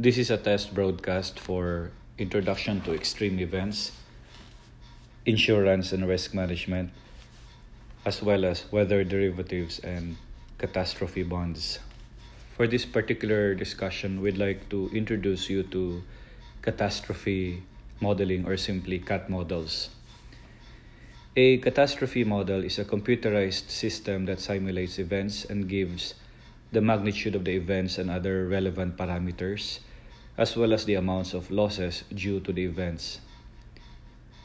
This is a test broadcast for Introduction to Extreme Events, Insurance and Risk Management, as well as Weather Derivatives and Catastrophe Bonds. For this particular discussion, we'd like to introduce you to catastrophe modeling or simply CAT models. A catastrophe model is a computerized system that simulates events and gives the magnitude of the events and other relevant parameters, as well as the amounts of losses due to the events.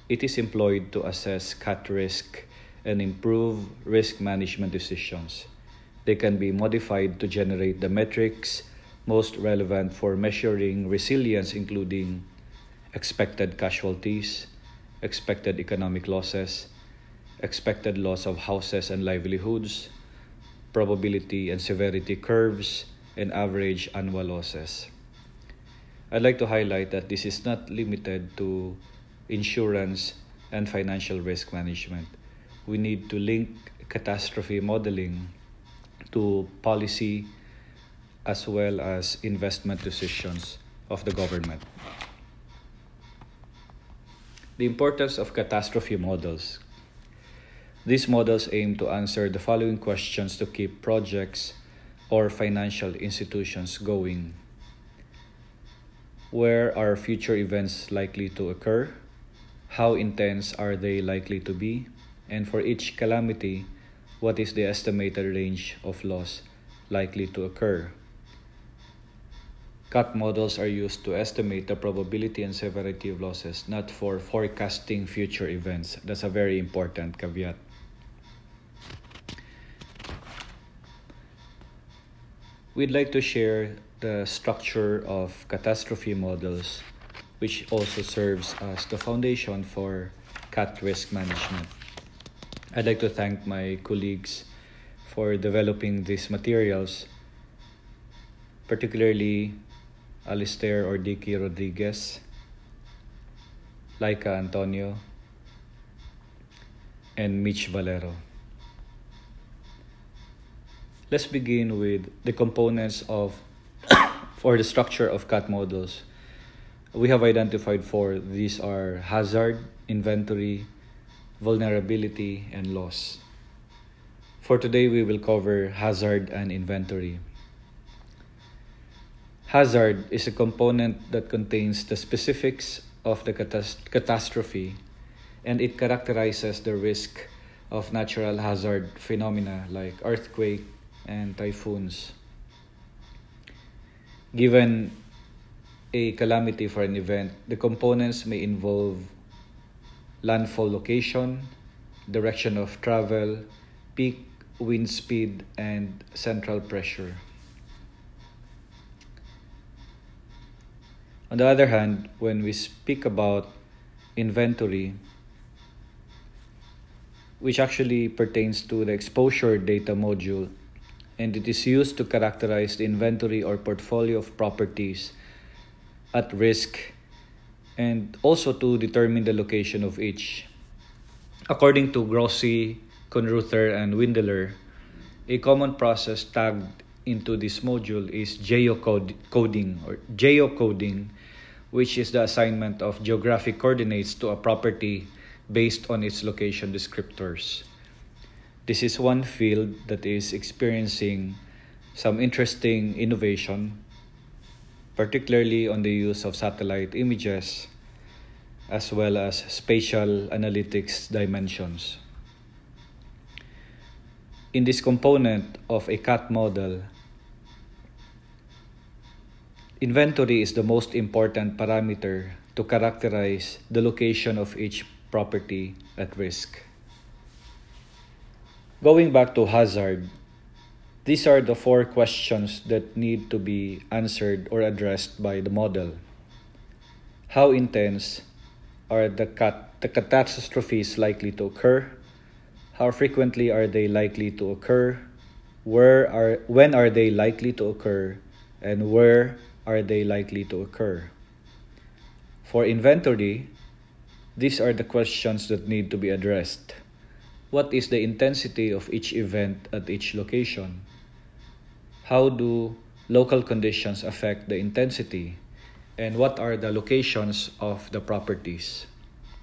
It is employed to assess CAT risk and improve risk management decisions. They can be modified to generate the metrics most relevant for measuring resilience, including expected casualties, expected economic losses, expected loss of houses and livelihoods, probability and severity curves, and average annual losses. I'd like to highlight that this is not limited to insurance and financial risk management. We need to link catastrophe modeling to policy as well as investment decisions of the government. The importance of catastrophe models these models aim to answer the following questions to keep projects or financial institutions going. Where are future events likely to occur? How intense are they likely to be? And for each calamity, what is the estimated range of loss likely to occur? CAT models are used to estimate the probability and severity of losses, not for forecasting future events. That's a very important caveat. We'd like to share the structure of catastrophe models, which also serves as the foundation for CAT risk management. I'd like to thank my colleagues for developing these materials, particularly Alistair or Dicky Rodriguez, Laika Antonio, and Mitch Valero. Let's begin with the components of for the structure of CAT models. We have identified four. These are hazard, inventory, vulnerability, and loss. For today, we will cover hazard and inventory. Hazard is a component that contains the specifics of the catast- catastrophe and it characterizes the risk of natural hazard phenomena like earthquake, and typhoons. Given a calamity for an event, the components may involve landfall location, direction of travel, peak wind speed, and central pressure. On the other hand, when we speak about inventory, which actually pertains to the exposure data module, and it is used to characterize the inventory or portfolio of properties at risk and also to determine the location of each. According to Grossi, Kunreuther, and Windeler, a common process tagged into this module is geocoding or geocoding, which is the assignment of geographic coordinates to a property based on its location descriptors. This is one field that is experiencing some interesting innovation, particularly on the use of satellite images as well as spatial analytics dimensions. In this component of a CAT model, inventory is the most important parameter to characterize the location of each property at risk. Going back to hazard, these are the four questions that need to be answered or addressed by the model. How intense are the, cat- the catastrophes likely to occur? How frequently are they likely to occur? Where are when are they likely to occur? And where are they likely to occur? For inventory, these are the questions that need to be addressed. What is the intensity of each event at each location? How do local conditions affect the intensity? And what are the locations of the properties?